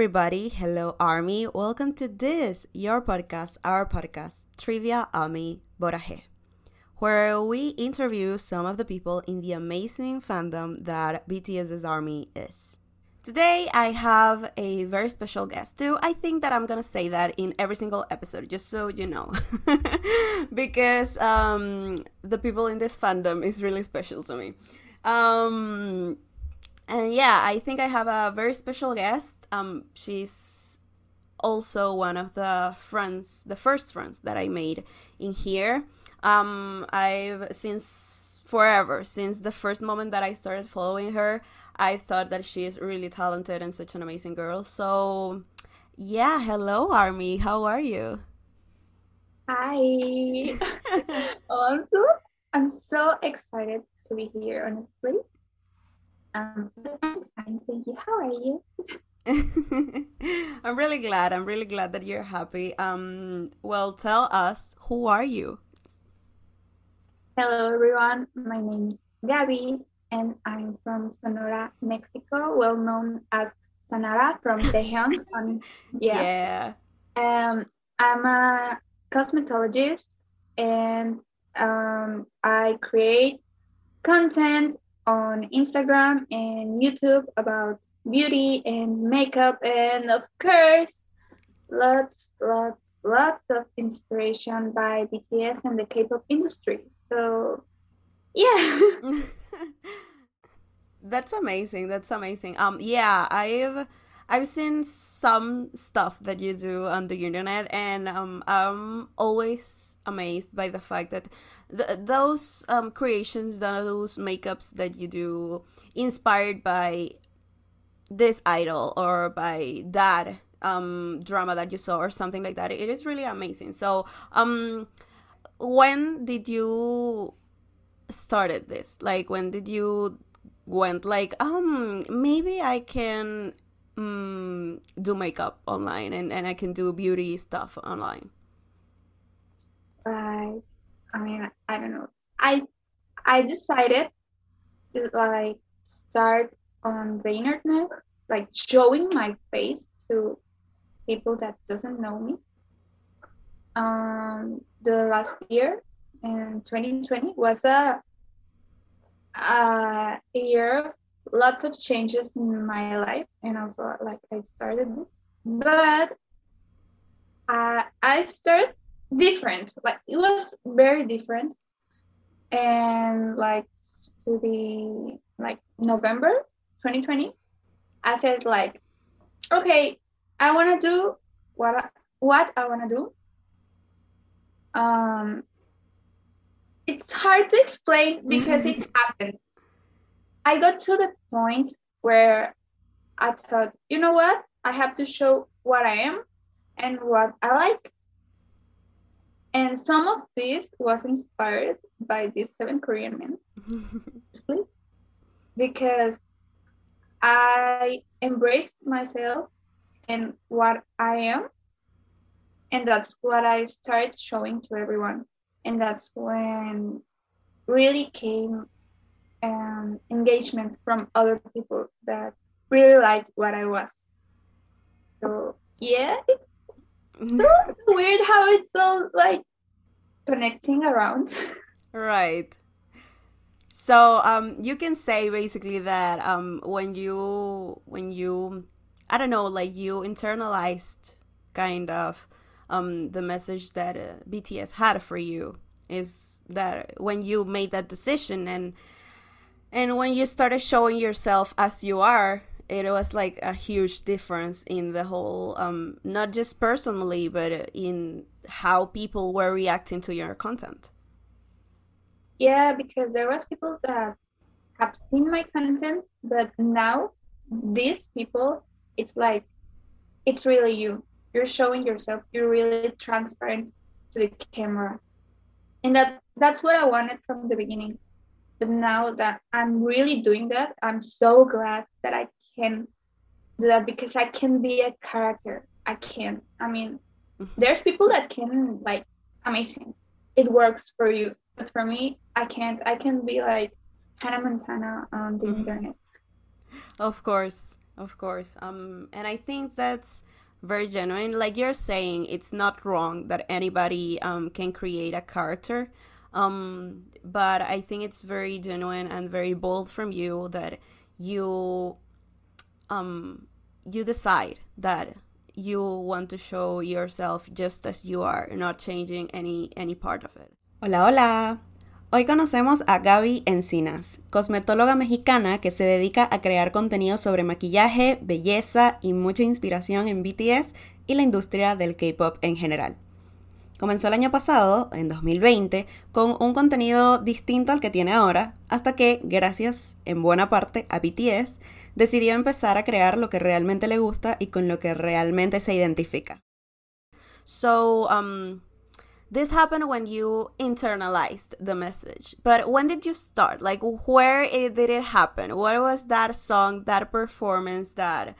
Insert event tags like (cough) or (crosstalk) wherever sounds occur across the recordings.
everybody. Hello, Army. Welcome to this, your podcast, our podcast, Trivia Army Boraje, where we interview some of the people in the amazing fandom that BTS's Army is. Today, I have a very special guest, too. I think that I'm gonna say that in every single episode, just so you know. (laughs) because um, the people in this fandom is really special to me. Um, and yeah, I think I have a very special guest. Um, she's also one of the friends, the first friends that I made in here. Um, I've since forever, since the first moment that I started following her, I thought that she is really talented and such an amazing girl. So, yeah, hello, Army. How are you? Hi. (laughs) (laughs) oh, I'm so I'm so excited to be here. Honestly, um, I'm fine. Thank you. How are you? (laughs) I'm really glad. I'm really glad that you're happy. Um, well, tell us who are you? Hello, everyone. My name is Gabby, and I'm from Sonora, Mexico, well known as Sonora from (laughs) Tejan. um, yeah. yeah. Um, I'm a cosmetologist, and um, I create content on Instagram and YouTube about beauty and makeup, and of course, lots, lots, lots of inspiration by BTS and the K-pop industry. So, yeah. (laughs) (laughs) That's amazing. That's amazing. Um yeah, I've I've seen some stuff that you do on the internet and um I'm always amazed by the fact that th- those um creations, those makeups that you do inspired by this idol or by that um drama that you saw or something like that. It is really amazing. So, um when did you started this? Like when did you went like um maybe I can um, do makeup online and, and I can do beauty stuff online. Right. I mean, I don't know. I I decided to like start on the internet, like showing my face to people that doesn't know me. Um, the last year in 2020 was a a year of lots of changes in my life and also like i started this. But uh, i started different. Like it was very different and like to the like november 2020 i said like okay i want to do what I, what i want to do um it's hard to explain because it happened. I got to the point where I thought, you know what? I have to show what I am and what I like. And some of this was inspired by these seven Korean men, (laughs) because I embraced myself and what I am. And that's what I started showing to everyone and that's when really came um, engagement from other people that really liked what I was. So yeah, it's (laughs) so, weird how it's all like connecting around. right. So um, you can say basically that um, when you when you I don't know like you internalized kind of um, the message that uh, BTS had for you is that when you made that decision and and when you started showing yourself as you are it was like a huge difference in the whole um, not just personally but in how people were reacting to your content. Yeah because there was people that have seen my content but now these people it's like it's really you. You're showing yourself. You're really transparent to the camera. And that that's what i wanted from the beginning. But now that i'm really doing that i'm so glad that i can do that because i can be a character i can't i mean mm-hmm. there's people that can like amazing it works for you but for me, I can't. I can be like Hannah Montana on the Mhm. internet. Of course, of course. Um, and I think that's very genuine. Like you're saying, it's not wrong that anybody um can create a character. Um, but I think it's very genuine and very bold from you that you you decide that you want to show yourself just as you are, not changing any any part of it. Hola, hola. Hoy conocemos a Gaby Encinas, cosmetóloga mexicana que se dedica a crear contenido sobre maquillaje, belleza y mucha inspiración en BTS y la industria del K-pop en general. Comenzó el año pasado, en 2020, con un contenido distinto al que tiene ahora, hasta que, gracias en buena parte a BTS, decidió empezar a crear lo que realmente le gusta y con lo que realmente se identifica. So, um, this happened when you internalized the message. But when did you start? Like, where it, did it happen? What was that song, that performance that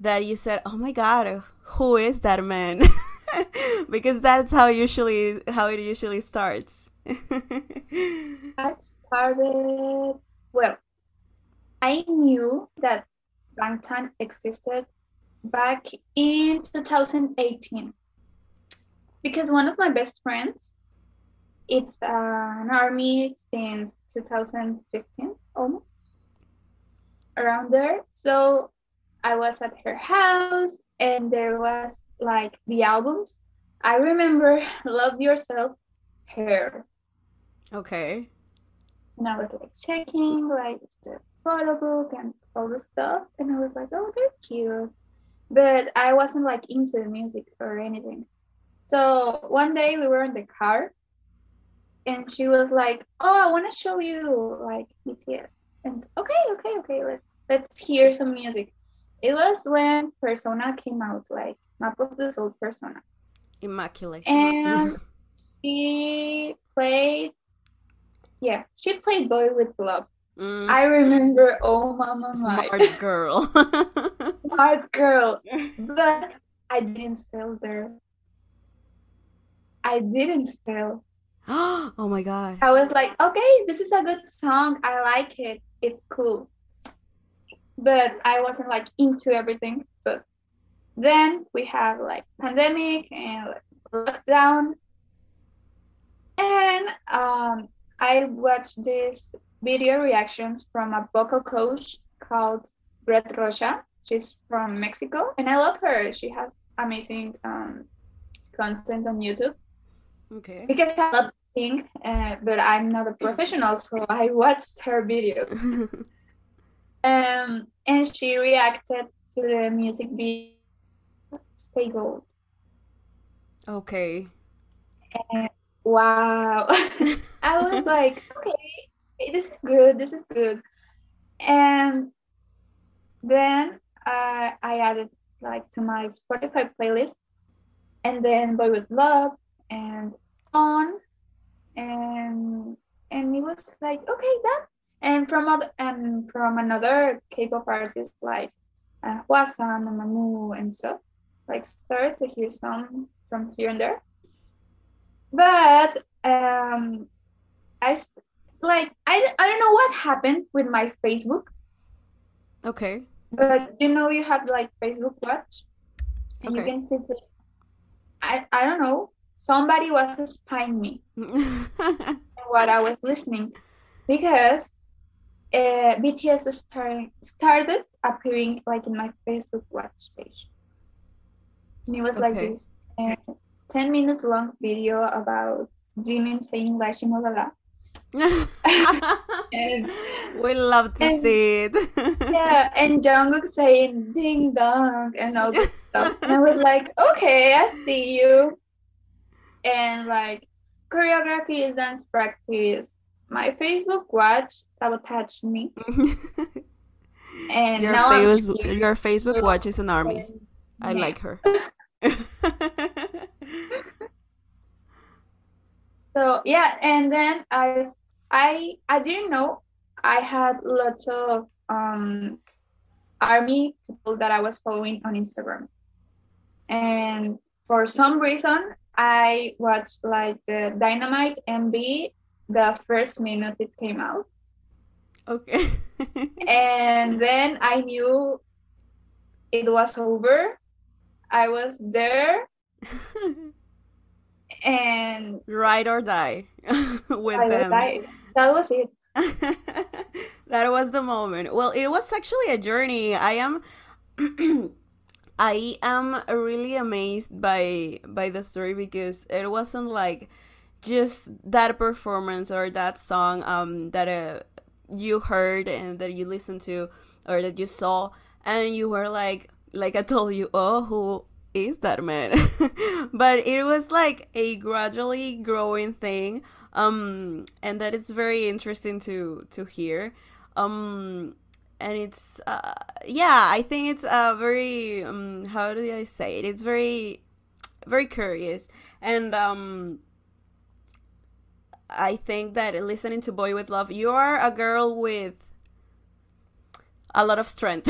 that you said, "Oh my God, who is that man?" (laughs) because that's how usually how it usually starts. (laughs) I started. Well, I knew that Bangtan existed back in 2018 because one of my best friends, it's uh, an army since 2015 almost around there. So I was at her house and there was like the albums. I remember (laughs) Love Yourself, Her. okay. And I was like checking like the photo book and all the stuff. And I was like, oh, they're cute. But I wasn't like into the music or anything. So one day we were in the car and she was like, Oh, I want to show you like BTS. And okay, okay, okay, let's let's hear some music. It was when Persona came out, like Map of the Soul Persona. Immaculate. And she played yeah, she played Boy with Love. Mm, I remember oh mama my smart (laughs) girl. smart girl. (laughs) But I didn't feel there. I didn't feel. (gasps) oh my god. I was like, okay, this is a good song. I like it. It's cool. But I wasn't like into everything. But then we have like pandemic and like, lockdown. And um, I watched this video reactions from a vocal coach called Gret Rocha. She's from Mexico, and I love her. She has amazing um, content on YouTube Okay. because I love to sing, uh, but I'm not a professional, so I watched her video. (laughs) Um, and she reacted to the music video Stay Gold. okay. Wow. (laughs) I was like, okay, this is good, this is good. And then uh, I added like to my Spotify playlist and then Boy with Love and on and and it was like okay that and from other and from another K-pop artist like uh, Hwasa, Mamamoo and stuff like started to hear some from here and there but um I like I, I don't know what happened with my Facebook Okay. but you know you have like Facebook Watch and you can see I I don't know somebody was spying me (laughs) what I was listening because uh, BTS start, started appearing like in my Facebook Watch page. And it was like this uh, 10 minute long video about Jimin saying La Shimolala. And (laughs) we love to and- see it. (laughs) yeah, and Jungkook saying ding dong and all that stuff. And I was like, okay, I see you. And like choreography is dance practice. My Facebook watch sabotaged me. And your now face, your Facebook watch is an army. I like her. (laughs) So yeah, and then I I I didn't know I had lots of um army people that I was following on Instagram. And for some reason I watched like the Dynamite MV the first minute it came out. Okay. (laughs) and then I knew it was over. I was there (laughs) and Ride or die (laughs) with I them. That was it. that was the moment. Well, it was actually a journey. I am (clears throat) I am really amazed by by the story because it wasn't like just that performance or that song um that uh, you heard and that you listened to or that you saw and you were like like I told you, oh, who is that man? (laughs) but it was like a gradually growing thing um and that is very interesting to to hear. Um and it's uh yeah i think it's uh very um how do i say it? It's very very curious. And um i think that listening to boy with love you are a girl with a lot of strength.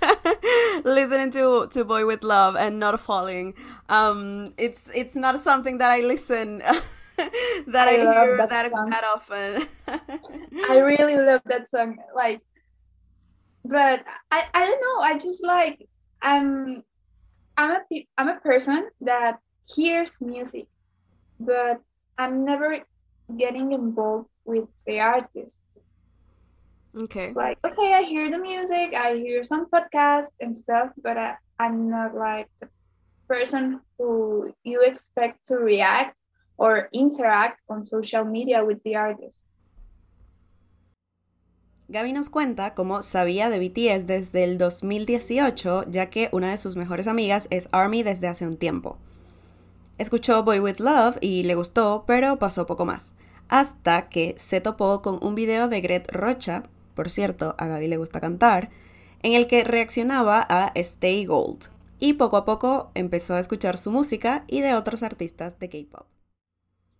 (laughs) Listening to to boy with love and not falling. Um it's it's not something that i listen (laughs) (laughs) that i, I love hear that that that often (laughs) I really love that song. Like, but I, I don't know. I just like I'm I'm a pe- I'm a person that hears music, but I'm never getting involved with the artist. okay It's like okay, I hear the music, I hear some podcasts and stuff, but I, I'm not like the person who you expect to react or interact on social media with the artist. Gaby nos cuenta cómo sabía de BTS desde el 2018, ya que una de sus mejores amigas es ARMY desde hace un tiempo. Escuchó Boy With Love y le gustó, pero pasó poco más. Hasta que se topó con un video de Gret Rocha, por cierto, a Gaby le gusta cantar, en el que reaccionaba a Stay Gold. Y poco a poco empezó a escuchar su música y de otros artistas de K-pop.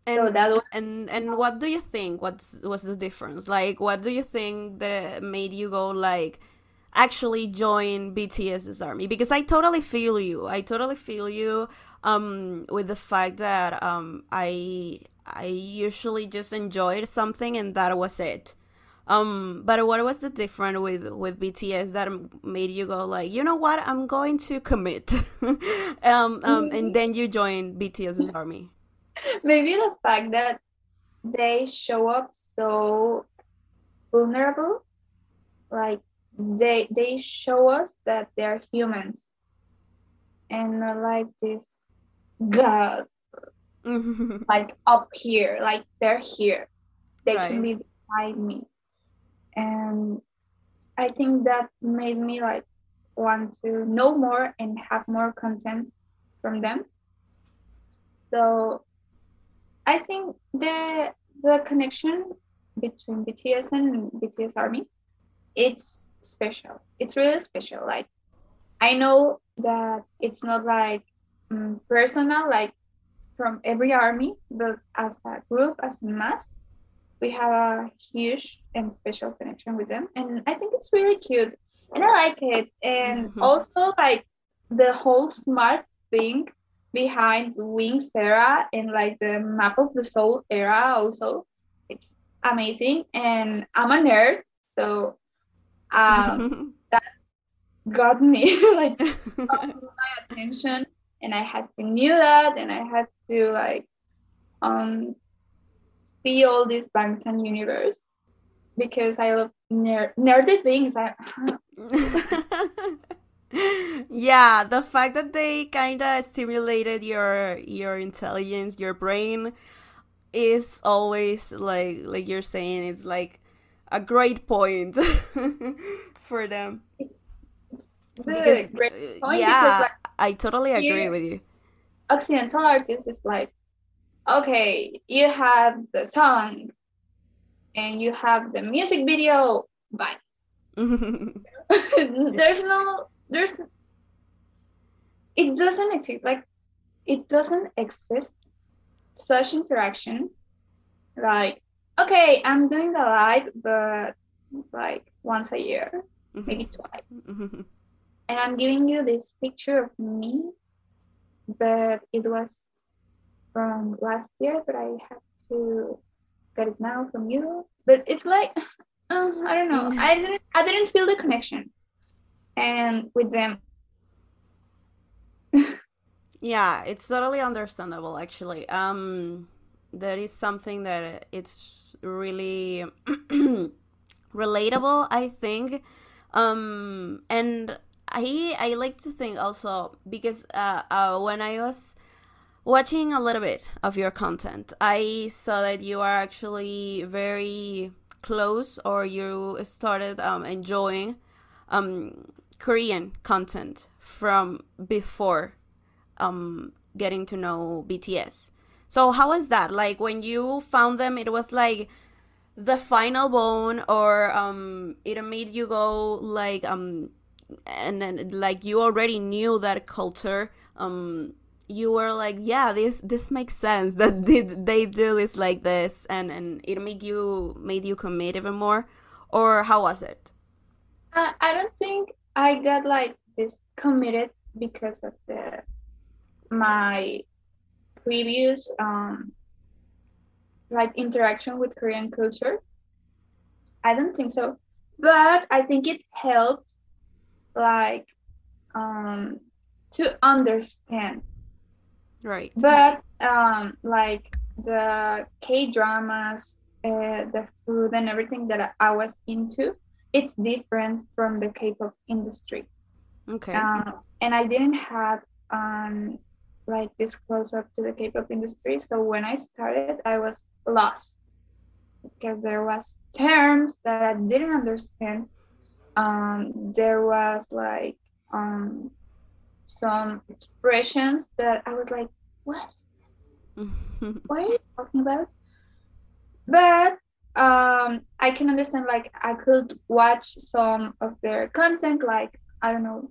So that was and and what do you think? What's was the difference? Like what do you think that made you go like actually join bts's army? Because i totally feel you. I totally feel you um with the fact that um i i usually just enjoyed something and that was it. Um but what was the difference with with bts that made you go like you know what? I'm going to commit. (laughs) Um, um and then you join bts's army (laughs) maybe the fact that they show up so vulnerable like they they show us that they're humans. And not like this god (laughs) like up here like they're here. They can be beside me. And i think that made me like want to know more and have more content from them. So I think the the connection between BTS and BTS Army, it's special. It's really special. Like I know that it's not like um, personal, like from every army, but as a group, as a mass, we have a huge and special connection with them, and I think it's really cute, and I like it. And Mhm. also like the whole smart thing behind Wings era and like the map of the soul era also. It's amazing. And i'm a nerd so um (laughs) that got me (laughs) like (laughs) got my attention. And i had to knew that and i had to like um see all this bangtan universe because i love ner- nerdy things. I, yeah, the fact that they kind of stimulated your your intelligence, your brain is always like like you're saying it's like a great point (laughs) for them. the Because great uh, point yeah, because like I totally agree here- with you. occidental artists is like okay you have the song and you have the music video but (laughs) (laughs) there's no there's it doesn't exist like it doesn't exist such interaction like okay i'm doing the live but like once a year maybe twice. And i'm giving you this picture of me but it was from last year but i have to get it now from you, but it's like (laughs) uh, I don't know. I didn't I didn't feel the connection, and with them. yeah, it's totally understandable. Actually, um, that is something that it's really (clears throat) relatable. I think, um, and I I like to think also because uh, uh, when I was watching a little bit of your content, I saw that you are actually very close or you started um, enjoying um, Korean content from before um, getting to know BTS. So how was that? Like when you found them, it was like the final bone, or um, it made you go like um, and then like you already knew that culture um you were like yeah this this makes sense (laughs) that they, they do this like this and and it made you made you commit even more or how was it I, I don't think i got like this committed because of the my previous um like interaction with korean culture. I don't think so but i think it helped like um to understand. Right. But um like the k dramas uh, the food and everything that i was into it's different from the k-pop industry okay um, and i didn't have um like this close up to the k-pop industry so when i started i was lost because there was terms that i didn't understand um there was like um some expressions that I was like, what? (laughs) what are you talking about? But um, I can understand, like, I could watch some of their content, like, I don't know,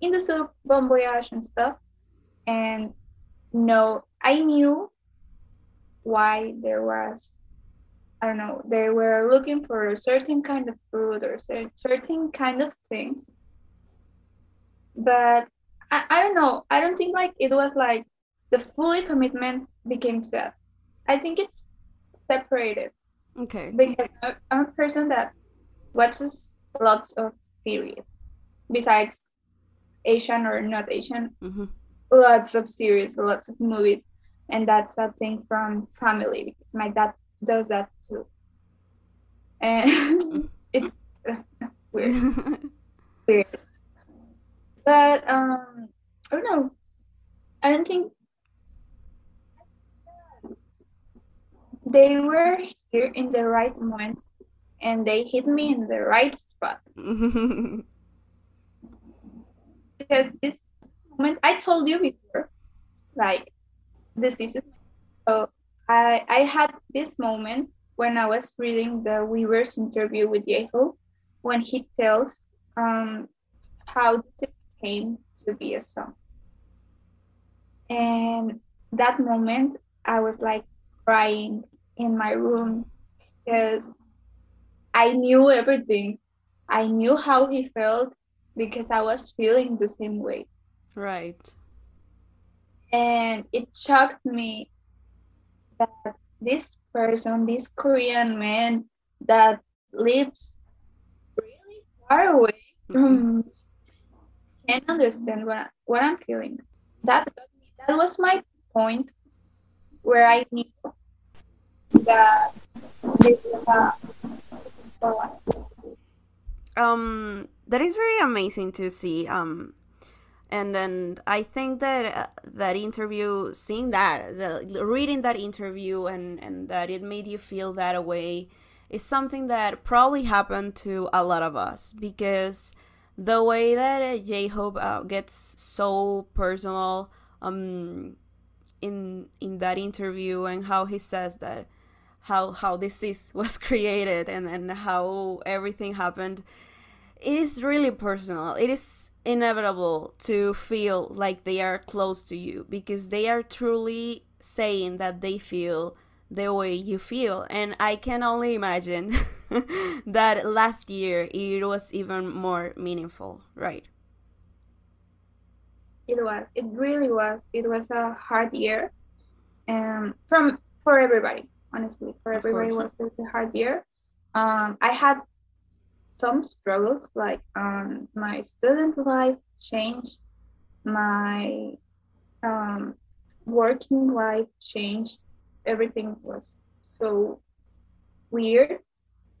In the SOOP, Bon Voyage, and stuff. And no, I knew why there was, I don't know, they were looking for a certain kind of food or certain kind of things. But I, I don't know. I don't think like it was like the fully commitment became to that. I think it's separated. Okay. Because I'm a person that watches lots of series besides Asian or not Asian. Mm-hmm. Lots of series, lots of movies, and that's a thing from family because my dad does that too, and (laughs) it's (laughs) weird. (laughs) weird. But um, I don't know. I don't think they were here in the right moment and they hit me in the right spot. because this moment, I told you before, like this is so I I had this moment when I was reading the Weverse interview with J-Hope when he tells um how this came to be a song. And that moment, I was like crying in my room because I knew everything. I knew how he felt because I was feeling the same way. Right. And it shocked me that this person, this Korean man that lives really far away from mm-hmm. can understand what I, what I'm feeling. That that was my point where I knew um that is very amazing to see um and then I think that uh, that interview, seeing that, the, reading that interview, and and that it made you feel that way, is something that probably happened to a lot of us because the way that J Hope uh, gets so personal um in in that interview and how he says that how how this is (laughs) was created and and how everything happened it is really personal it is inevitable to feel like they are close to you because they are truly saying that they feel the way you feel. And I can only imagine (laughs) that last year it was even more meaningful, right? It was. It really was. It was a hard year, um, from for everybody, honestly. For everybody, was a hard year. Um, I had some struggles, like um, my student life changed, my um, working life changed. Everything was so weird,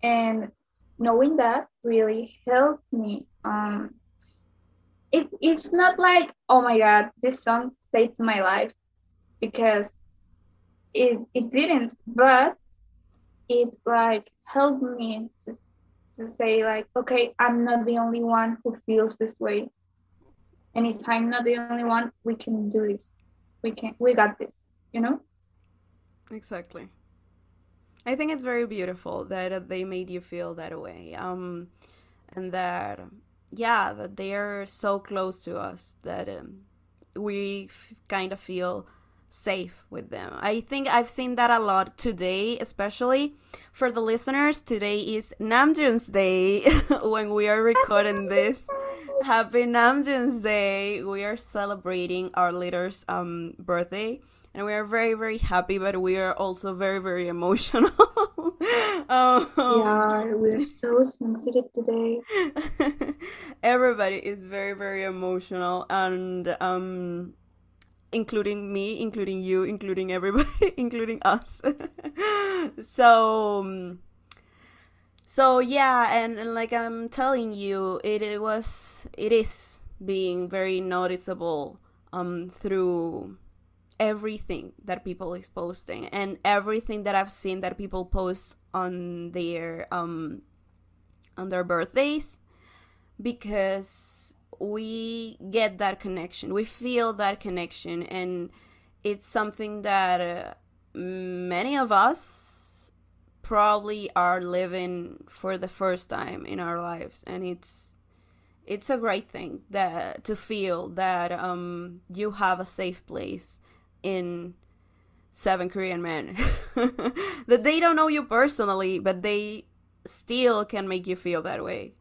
and knowing that really helped me. Um, it, it's not like oh my god, this song saved my life because it it didn't, but it like helped me to, to say like okay, I'm not the only one who feels this way, and if I'm not the only one, we can do this. We can we got this. You know. Exactly. I think it's very beautiful that uh, they made you feel that way. Um, and that, yeah, that they are so close to us that um, we kind of feel safe with them. I think I've seen that a lot today, especially for the listeners. Today is Namjoon's Day (laughs) when we are recording this. Happy Namjoon's Day! We are celebrating our leader's um birthday, and we are very very happy, but we are also very very (laughs) emotional. um, yeah, we're so sensitive today. (laughs) everybody is very very emotional, and um, including me, including you, including everybody, (laughs) including us. (laughs) so. um, so yeah, and, and like I'm telling you, it, it was it is being very noticeable um through everything that people is posting and everything that I've seen that people post on their um on their birthdays because we get that connection. We feel that connection and it's something that uh, many of us probably are living for the first time in our lives. And it's it's a great thing that to feel that um you have a safe place in seven korean men. (laughs) That they don't know you personally but they still can make you feel that way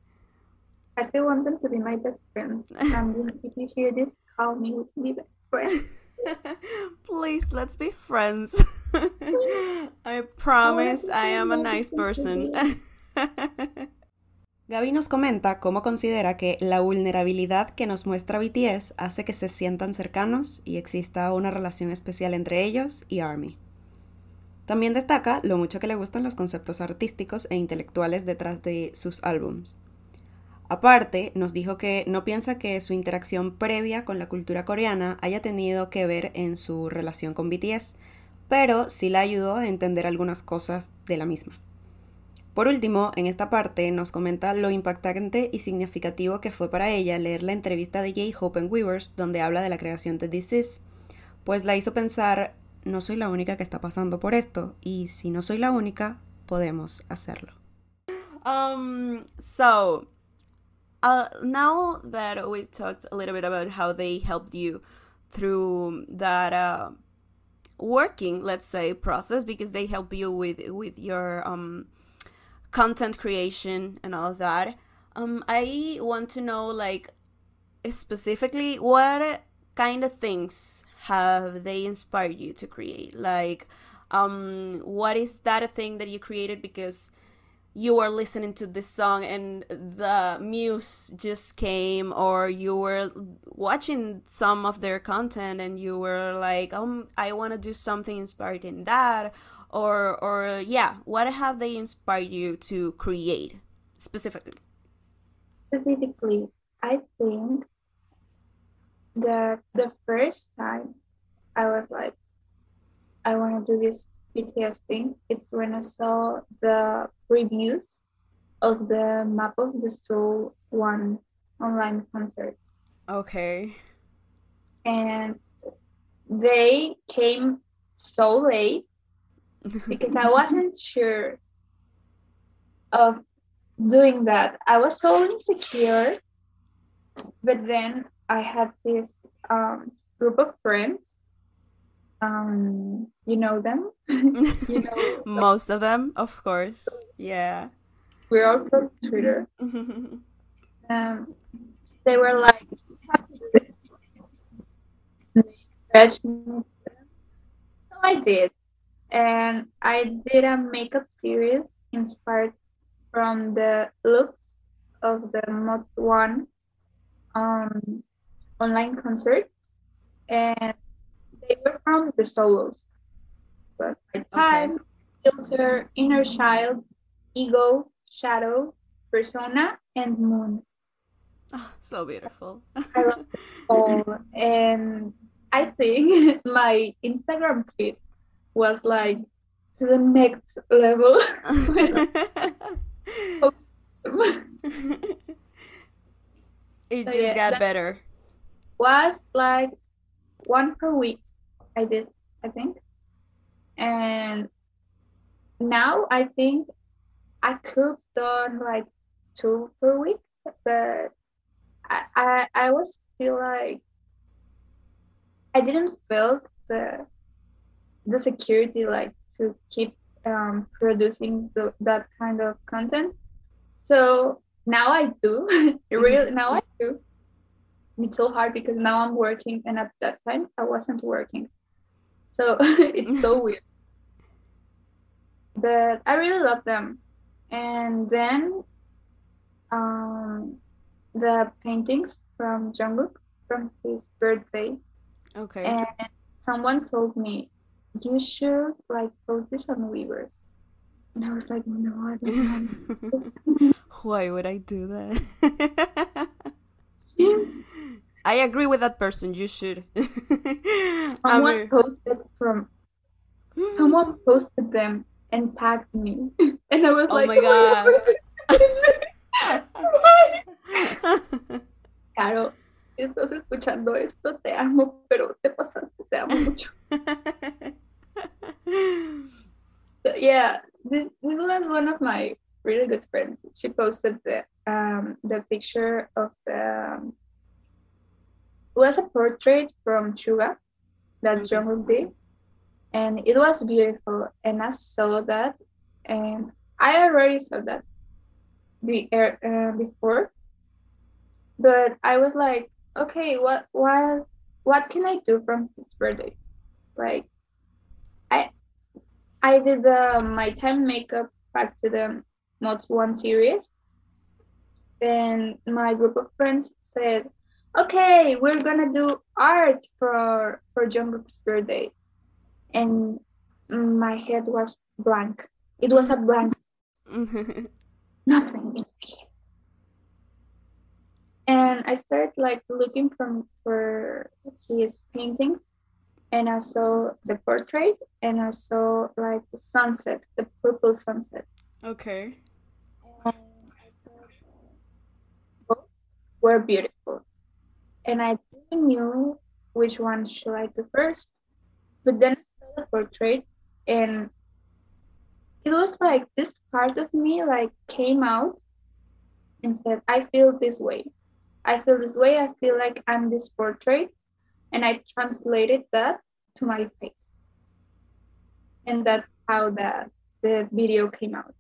I still want them to be my best friends. And if you hear this, call me. Can be best friends. (laughs) please let's be friends (laughs) i promise i am a nice person (laughs) Gaby nos comenta cómo considera que la vulnerabilidad que nos muestra BTS hace que se sientan cercanos y exista una relación especial entre ellos y ARMY. También destaca lo mucho que le gustan los conceptos artísticos e intelectuales detrás de sus álbums. Aparte, nos dijo que no piensa que su interacción previa con la cultura coreana haya tenido que ver en su relación con BTS, pero sí la ayudó a entender algunas cosas de la misma. Por último, en esta parte nos comenta lo impactante y significativo que fue para ella leer la entrevista de J-Hope en Weavers donde habla de la creación de This Is, pues la hizo pensar, no soy la única que está pasando por esto, y si no soy la única, podemos hacerlo. Um, so, uh, now that we've talked a little bit about how they helped you through that uh, working, let's say, process, because they help you with with your um, content creation and all of that. Um, I want to know, like, specifically, what kind of things have they inspired you to create? Like, um, what is that a thing that you created because you were listening to this song and the muse just came or you were watching some of their content and you were like um i want to do something inspired in that or or yeah what have they inspired you to create specifically? Specifically, I think that the first time I was like, I want to do this BTS thing, it's when I saw the reviews of the Map of the Soul one online concert. okay And they came so late because I wasn't (laughs) sure of doing that. I was so insecure, but then I had this um, group of friends. Um, you know them. (laughs) you know, (laughs) some- most of them of course yeah we're all from Twitter. (laughs) Um, they were like, "You have to do this." They encouraged me. So I did, and I did a makeup series inspired from the looks of the MOS One um, online concert, and they were from the solos. Like time, filter, inner child, ego, shadow, persona, and moon. Oh, so beautiful. I love (laughs) all, and I think (laughs) my Instagram feed was like to the next level. (laughs) it So, just yeah, got better. was like one per week I did, I think. And now I think I could done like two per week, but I I, I was still like I didn't feel the the security like to keep um, producing the, that kind of content. So now I do. (laughs) really now I do it's so hard because now I'm working and at that time I wasn't working. So (laughs) it's so (laughs) weird. But I really love them. And then um the paintings from Jungkook from his birthday Okay. and someone told me you should like post this on Weverse. And I was like, no, I don't want to (laughs) Why would I do that? it." I agree with that person. You should. (laughs) Someone posted from someone posted them and tagged me (laughs) and i was like, Oh like my God. God. (laughs) Caro si estás escuchando esto te amo pero te pasaste te amo mucho so yeah this, this was one of my really good friends she posted the um the picture of the um, was a portrait from Suga that. Jungkook did and it was beautiful and i saw that and i already saw that be, er, uh, before but i was like okay what what what can i do from this birthday like i i did the my time makeup back to the mods one series and my group of friends said okay we're gonna do art for for jungkook's birthday and my head was blank. It was a blank, (laughs) nothing in my head. And I started like looking from for his paintings, and I saw the portrait, and I saw like the sunset, the purple sunset. okay. And both were beautiful, and I didn't knew which one should I do first. But then I saw the portrait, and it was like this part of me like came out and said, "I feel this way. I feel this way. I feel like I'm this portrait," and I translated that to my face, and that's how the the video came out.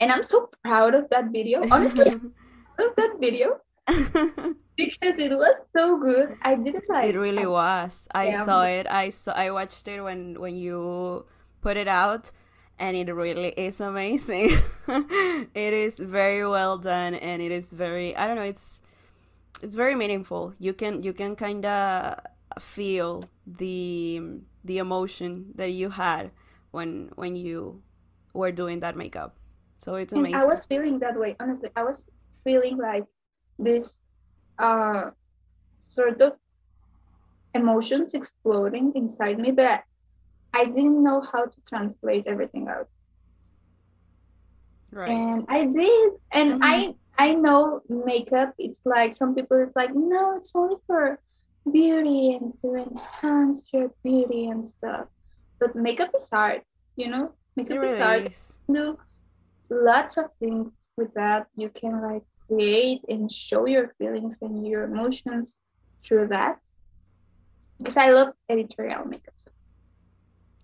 And I'm so proud of that video. Honestly, I'm proud of that video (laughs) because it was so good. I didn't like it really was. I Yeah. saw it. I saw. I watched it when when you put it out, and it really is amazing. (laughs) it is very well done, and it is very. I don't know. It's it's very meaningful. You can you can kind of feel the the emotion that you had when when you were doing that makeup. So it's And amazing. I was feeling that way. Honestly, I was feeling like this uh sort of emotions exploding inside me, but I, I didn't know how to translate everything out. right. And I did. And Mhm. I I know makeup it's like some people it's like, no, it's only for beauty and to enhance your beauty and stuff. But makeup is art, you know? Makeup is art. really is. do lots of things with that. You can like create and show your feelings and your emotions through that. Because I love editorial makeup. So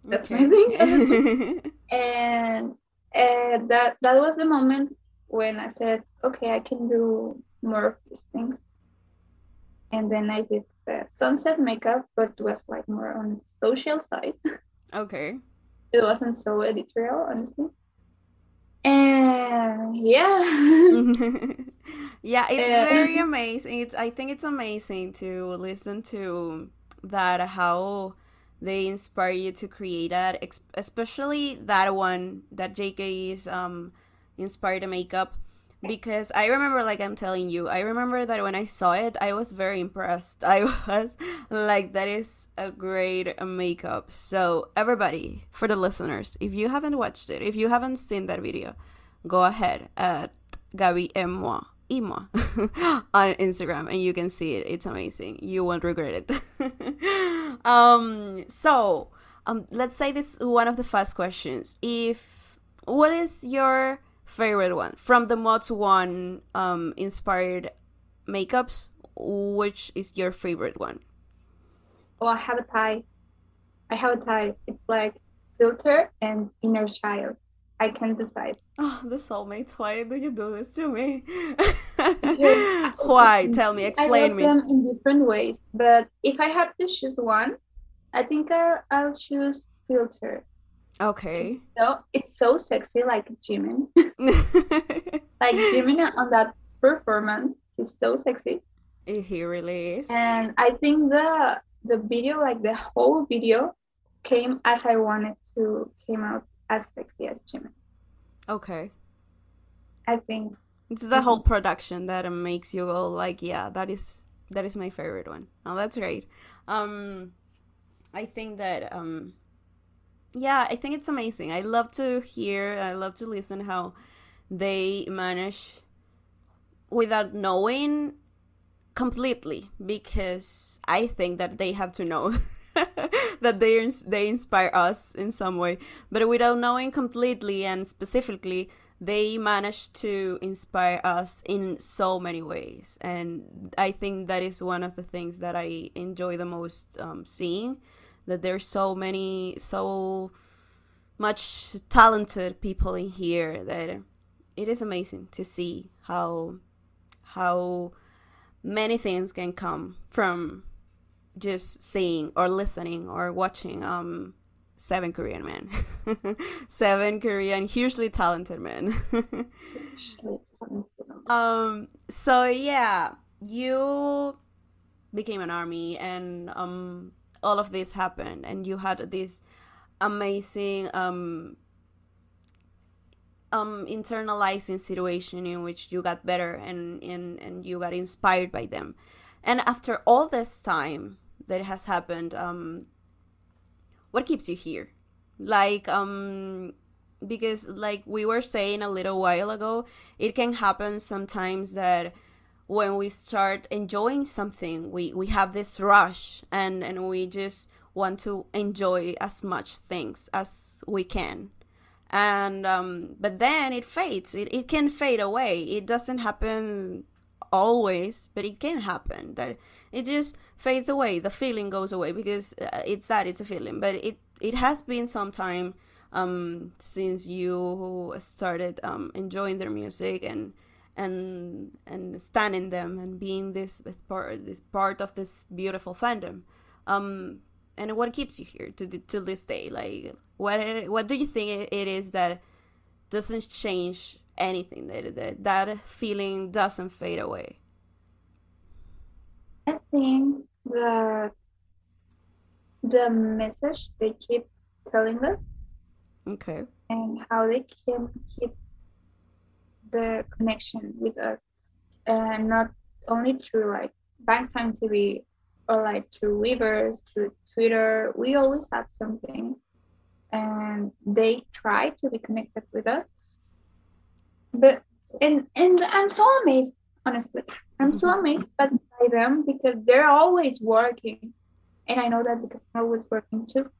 That's my Okay. (laughs) and uh, that that was the moment when I said, okay, I can do more of these things. And then I did the sunset makeup, but it was like more on the social side. (laughs) okay. it wasn't so editorial, honestly. And yeah, (laughs) yeah, it's Uh, very (laughs) amazing. It's I think it's amazing to listen to that how they inspire you to create that, especially that one that JK is um inspired to make up because I remember like I'm telling you, I remember that when I saw it, I was very impressed. (laughs) I was like that is a great makeup. So everybody, for the listeners, if you haven't watched it, if you haven't seen that video, go ahead at Gabi et moi (laughs) on Instagram and you can see it. It's amazing. You won't regret it. (laughs) um so um let's say this one of the first questions. If what is your favorite one from the MOS One um inspired makeups? Which is your favorite one? well, I have a tie. I have a tie. It's like filter and inner child. I can't decide. Oh, the soulmates. Why do you do this to me? (laughs) Why? Tell me. I Explain love me. them in different ways, but if I have to choose one, I think I'll, I'll choose filter. Okay. So it's so sexy, like Jimin. (laughs) Like Jimin on that performance, he's so sexy. he really is. And I think the the video, like the whole video, came as I wanted to came out as sexy as Jimin. Okay. I think It's the whole production that makes you go like, yeah, that is that is my favorite one. Oh, that's great. Um, I think that um, yeah, I think it's amazing. I love to hear. I love to listen how they manage without knowing completely because I think that they have to know (laughs) (laughs) that they they inspire us in some way, but without knowing completely and specifically, they manage to inspire us in so many ways, and I think that is one of the things that I enjoy the most um, seeing. That there's so many so much talented people in here that it is amazing to see how how many things can come from just seeing or listening or watching um seven korean men. (laughs) Seven korean hugely talented men. (laughs) Um so yeah you became an army and um all of this happened and you had this amazing um um internalizing situation in which you got better and and, and you got inspired by them. And after all this time that has happened um what keeps you here? Like um because like we were saying a little while ago it can happen sometimes that when we start enjoying something we we have this rush and and we just want to enjoy as much things as we can. And um but then it fades. It, it can fade away. It doesn't happen always but it can happen that it just fades away the feeling goes away because uh, it's that it's a feeling. But it it has been some time um since you started um enjoying their music and and and standing them and being this this part this part of this beautiful fandom. Um and what keeps you here to th- to this day? Like what what do you think it- it is that doesn't change anything? That that, that feeling doesn't fade away I think that the message they keep telling us okay and how they can keep the connection with us and not only through like Bangtan TV or like through Weverse, through Twitter. We always have something and they try to be connected with us. But and and I'm so amazed, honestly. I'm so amazed by by them because they're always working. And I know that because I'm always working too.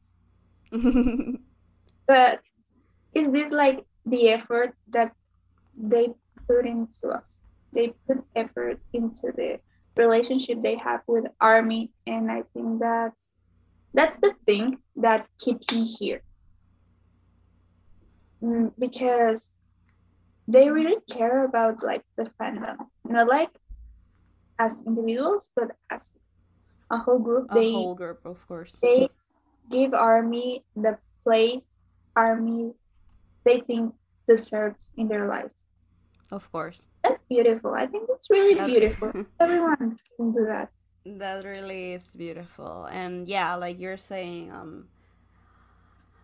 (laughs) But is this like the effort that they put into us? They put effort into the relationship they have with army and I think that that's the thing that keeps me here. Mm, because they really care about like the fandom. Not like as individuals, but as a whole group. a they whole group of course they give army the place army they think deserves in their life. Of course. That's beautiful. I think it's really That- beautiful. (laughs) Everyone can do that. That really is beautiful. And yeah, like you're saying, um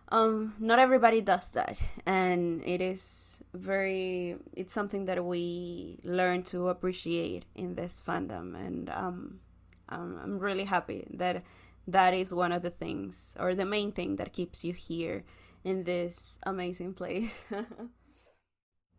um not everybody does that. And it is very it's something that we learn to appreciate in this fandom and um um, I'm really happy that that is one of the things or the main thing that keeps you here in this amazing place. (laughs)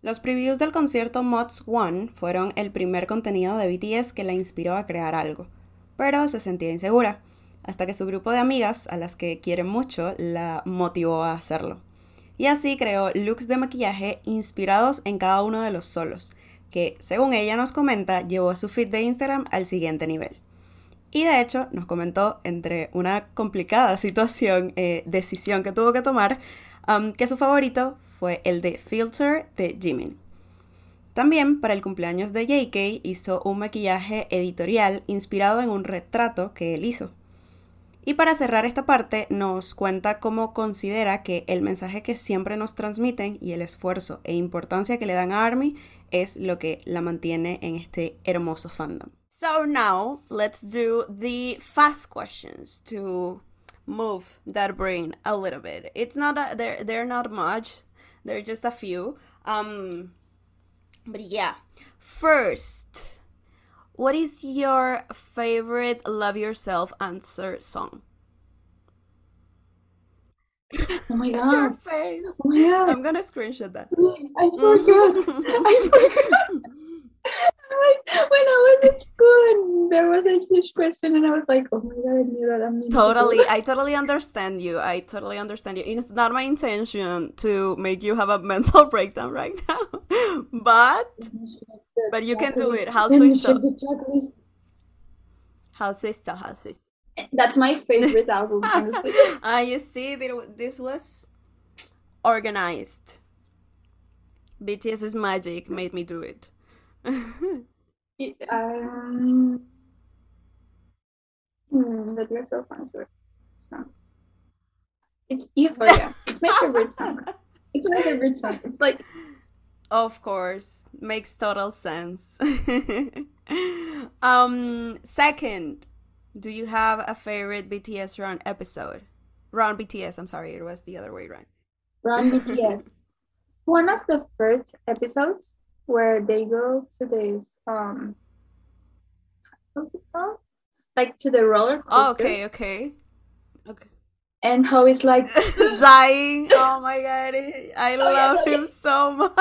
Los previews del concierto MOS One fueron el primer contenido de BTS que la inspiró a crear algo, pero se sentía insegura, hasta que su grupo de amigas, a las que quiere mucho, la motivó a hacerlo. Y así creó looks de maquillaje inspirados en cada uno de los solos, que, según ella nos comenta, llevó su feed de Instagram al siguiente nivel. Y de hecho nos comentó, entre una complicada (laughs) situación, eh, decisión que tuvo que tomar, um, que su favorito fue el de Filter de Jimin. También para el cumpleaños de JK hizo un maquillaje editorial inspirado en un retrato que él hizo. Y para cerrar esta parte nos cuenta cómo considera que el mensaje que siempre nos transmiten y el esfuerzo e importancia que le dan a ARMY es lo que la mantiene en este hermoso fandom. So now let's do the fast questions to move that brain a little bit. It's not a, they're they're not much. They're just a few. Um but yeah. First, what is your favorite Love Yourself answer song? Oh my (laughs) Your god. face. Oh my god. I'm gonna screenshot that. I forgot. I (laughs) forgot. (laughs) When I was at school and there was a huge question and I was like, oh my god, I knew that. I mean, totally i totally understand you i totally understand you it's not my intention to make you have a mental breakdown right now but but you can do it. How Then sweet you so check the checklist. how so how sweet That's my favorite (laughs) album. honestly. (laughs) ah you see this was organized bts's magic made me do it (laughs) It- um, hmm, that you're so answer song. It's Euphoria. It's my favorite song. It's my favorite song. It's like Of course, makes total sense. (laughs) um, second, do you have a favorite BTS run episode? Run BTS, I'm sorry, it was the other way around. Run BTS. (laughs) One of the first episodes where they go to this um what's it called? Like to the roller coaster. Oh, okay, okay. Okay. And how it's like (laughs) Dying. Oh my god. I yeah, love okay. him so much.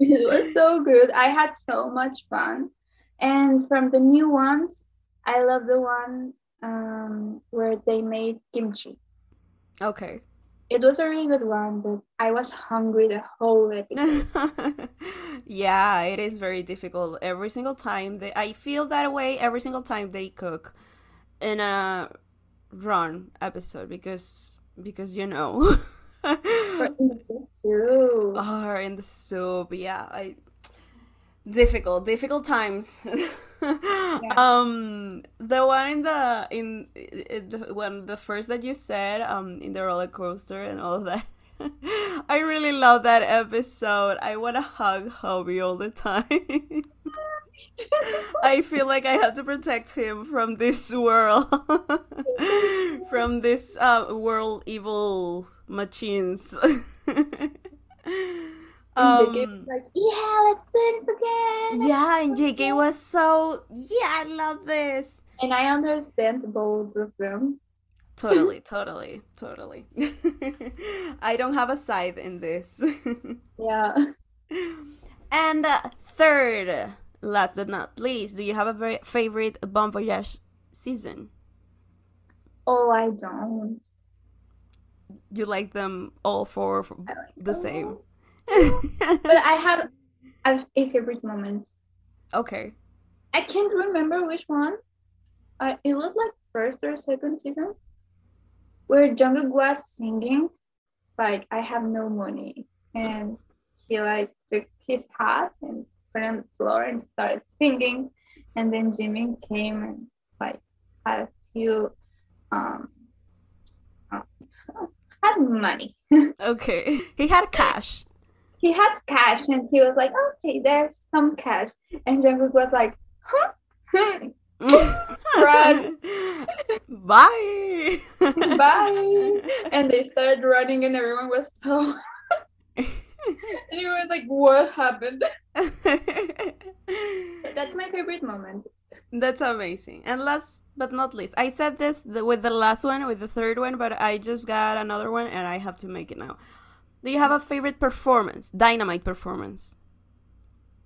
it was so good. I had so much fun. And from the new ones, I love the one um where they made kimchi. Okay. It was a really good one, but I was hungry the whole episode. (laughs) yeah, it is very difficult. Every single time they I feel that way every single time they cook in a run episode because because you know. Or (laughs) In the SOOP too. or In the SOOP yeah i difficult difficult times. (laughs) Um the one in the in, in the when the first that you said um in the roller coaster and all of that (laughs) i really love that episode. I want to hug Hobi all the time I feel like I have to protect him from this world, (laughs) from this uh, world evil machines. (laughs) And JK was um, like, yeah, let's do this again. yeah, and JK was so yeah, I love this. And I understand both of them. Totally, (laughs) totally, totally. I don't have a side in this. Yeah. and uh, third, last but not least, do you have a very favorite Bon Voyage season? Oh, I don't. You like them all four f- I like the same? (laughs) But I have a, a favorite moment. okay. I can't remember which one. Uh, it was like first or second season where Jungkook was singing like I have no money and he like took his hat and put it on the floor and started singing and then Jimin came and like had a few um had (laughs) had money. (laughs) Okay. He had cash. He had cash, and he was like, "Okay, there's some cash." And Jungkook was like, "Huh." (laughs) Run. Bye. Bye. And they started running, and everyone was so. And he was like, "What happened?" (laughs) That's my favorite moment. That's amazing. And last but not least, I said this with the last one, with the third one, but I just got another one and I have to make it now. Do you have a favorite performance? Dynamite performance?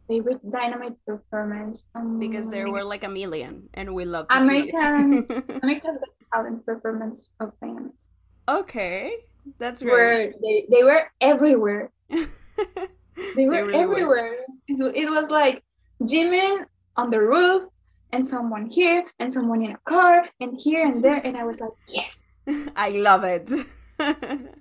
Favorite dynamite performance. Um, Because there were like a million and we love to Americans. see it. America's (laughs) Got Talent performance of dynamite. okay. That's Where they, they were everywhere. They were really were. everywhere. It, wa- it was like Jimin on the roof, and someone here, and someone in a car, and here and there, and I was like, yes. (laughs) I love it. (laughs)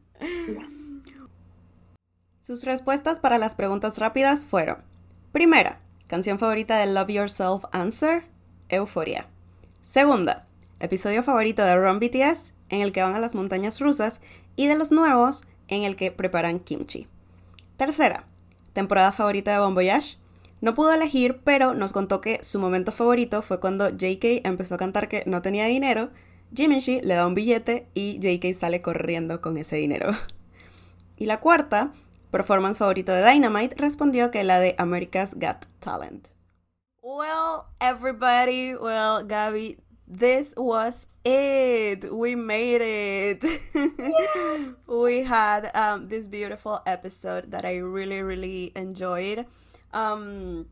Sus respuestas para las preguntas rápidas fueron: Primera, canción favorita de Love Yourself Answer, Euforia. Segunda, episodio favorito de Run BTS, en el que van a las montañas rusas, y de los nuevos, en el que preparan kimchi. Tercera, temporada favorita de Bon. No pudo elegir, pero nos contó que su momento favorito fue cuando JK empezó a cantar que no tenía dinero, Jiminji le da un billete y JK sale corriendo con ese dinero. Y la cuarta, performance favorito de Dynamite, respondió que la de America's Got Talent. Well, everybody, well, Gabby, this was it. We made it. (laughs) we had um, this beautiful episode that I really, really enjoyed. Um,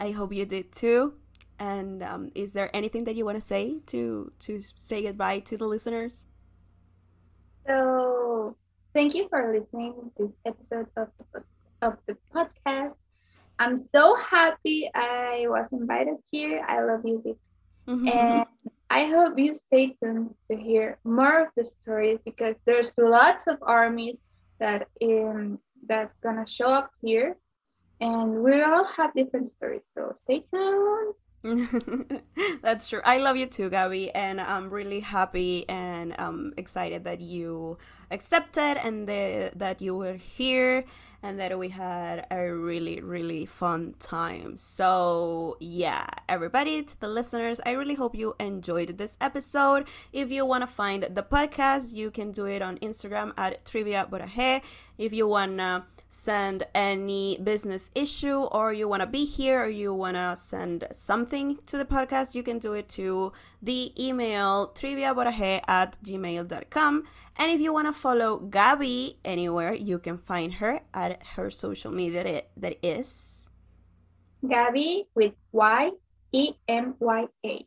I hope you did too. And um, is there anything that you want to say to to say goodbye to the listeners? So thank you for listening to this episode of the, of the podcast. I'm so happy I was invited here. I love you, Vic. and I hope you stay tuned to hear more of the stories because there's lots of armies that um that's gonna show up here, and we all have different stories. So stay tuned. (laughs) That's true. I love you too, Gabby, and I'm really happy and um, excited that you accepted and the, that you were here and that we had a really, really fun time. So, yeah, everybody, to the listeners, I really hope you enjoyed this episode. If you want to find the podcast, you can do it on Instagram at Trivia Boraje. If you want to send any business issue or you want to be here or you want to send something to the podcast, you can do it to the email triviaboraje at gmail.com. And if you want to follow Gabby anywhere, you can find her at her social media that- is. Gabby with Y E M Y A,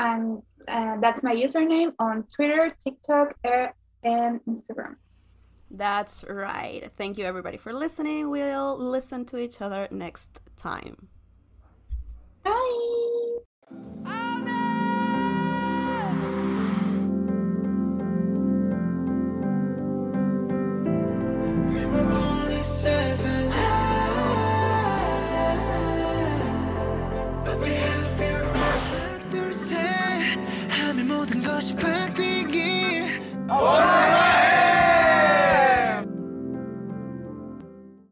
and uh, that's my username on Twitter, TikTok, and Instagram. That's right. Thank you, everybody, for listening. We'll listen to each other next time. Bye. seven But we have fear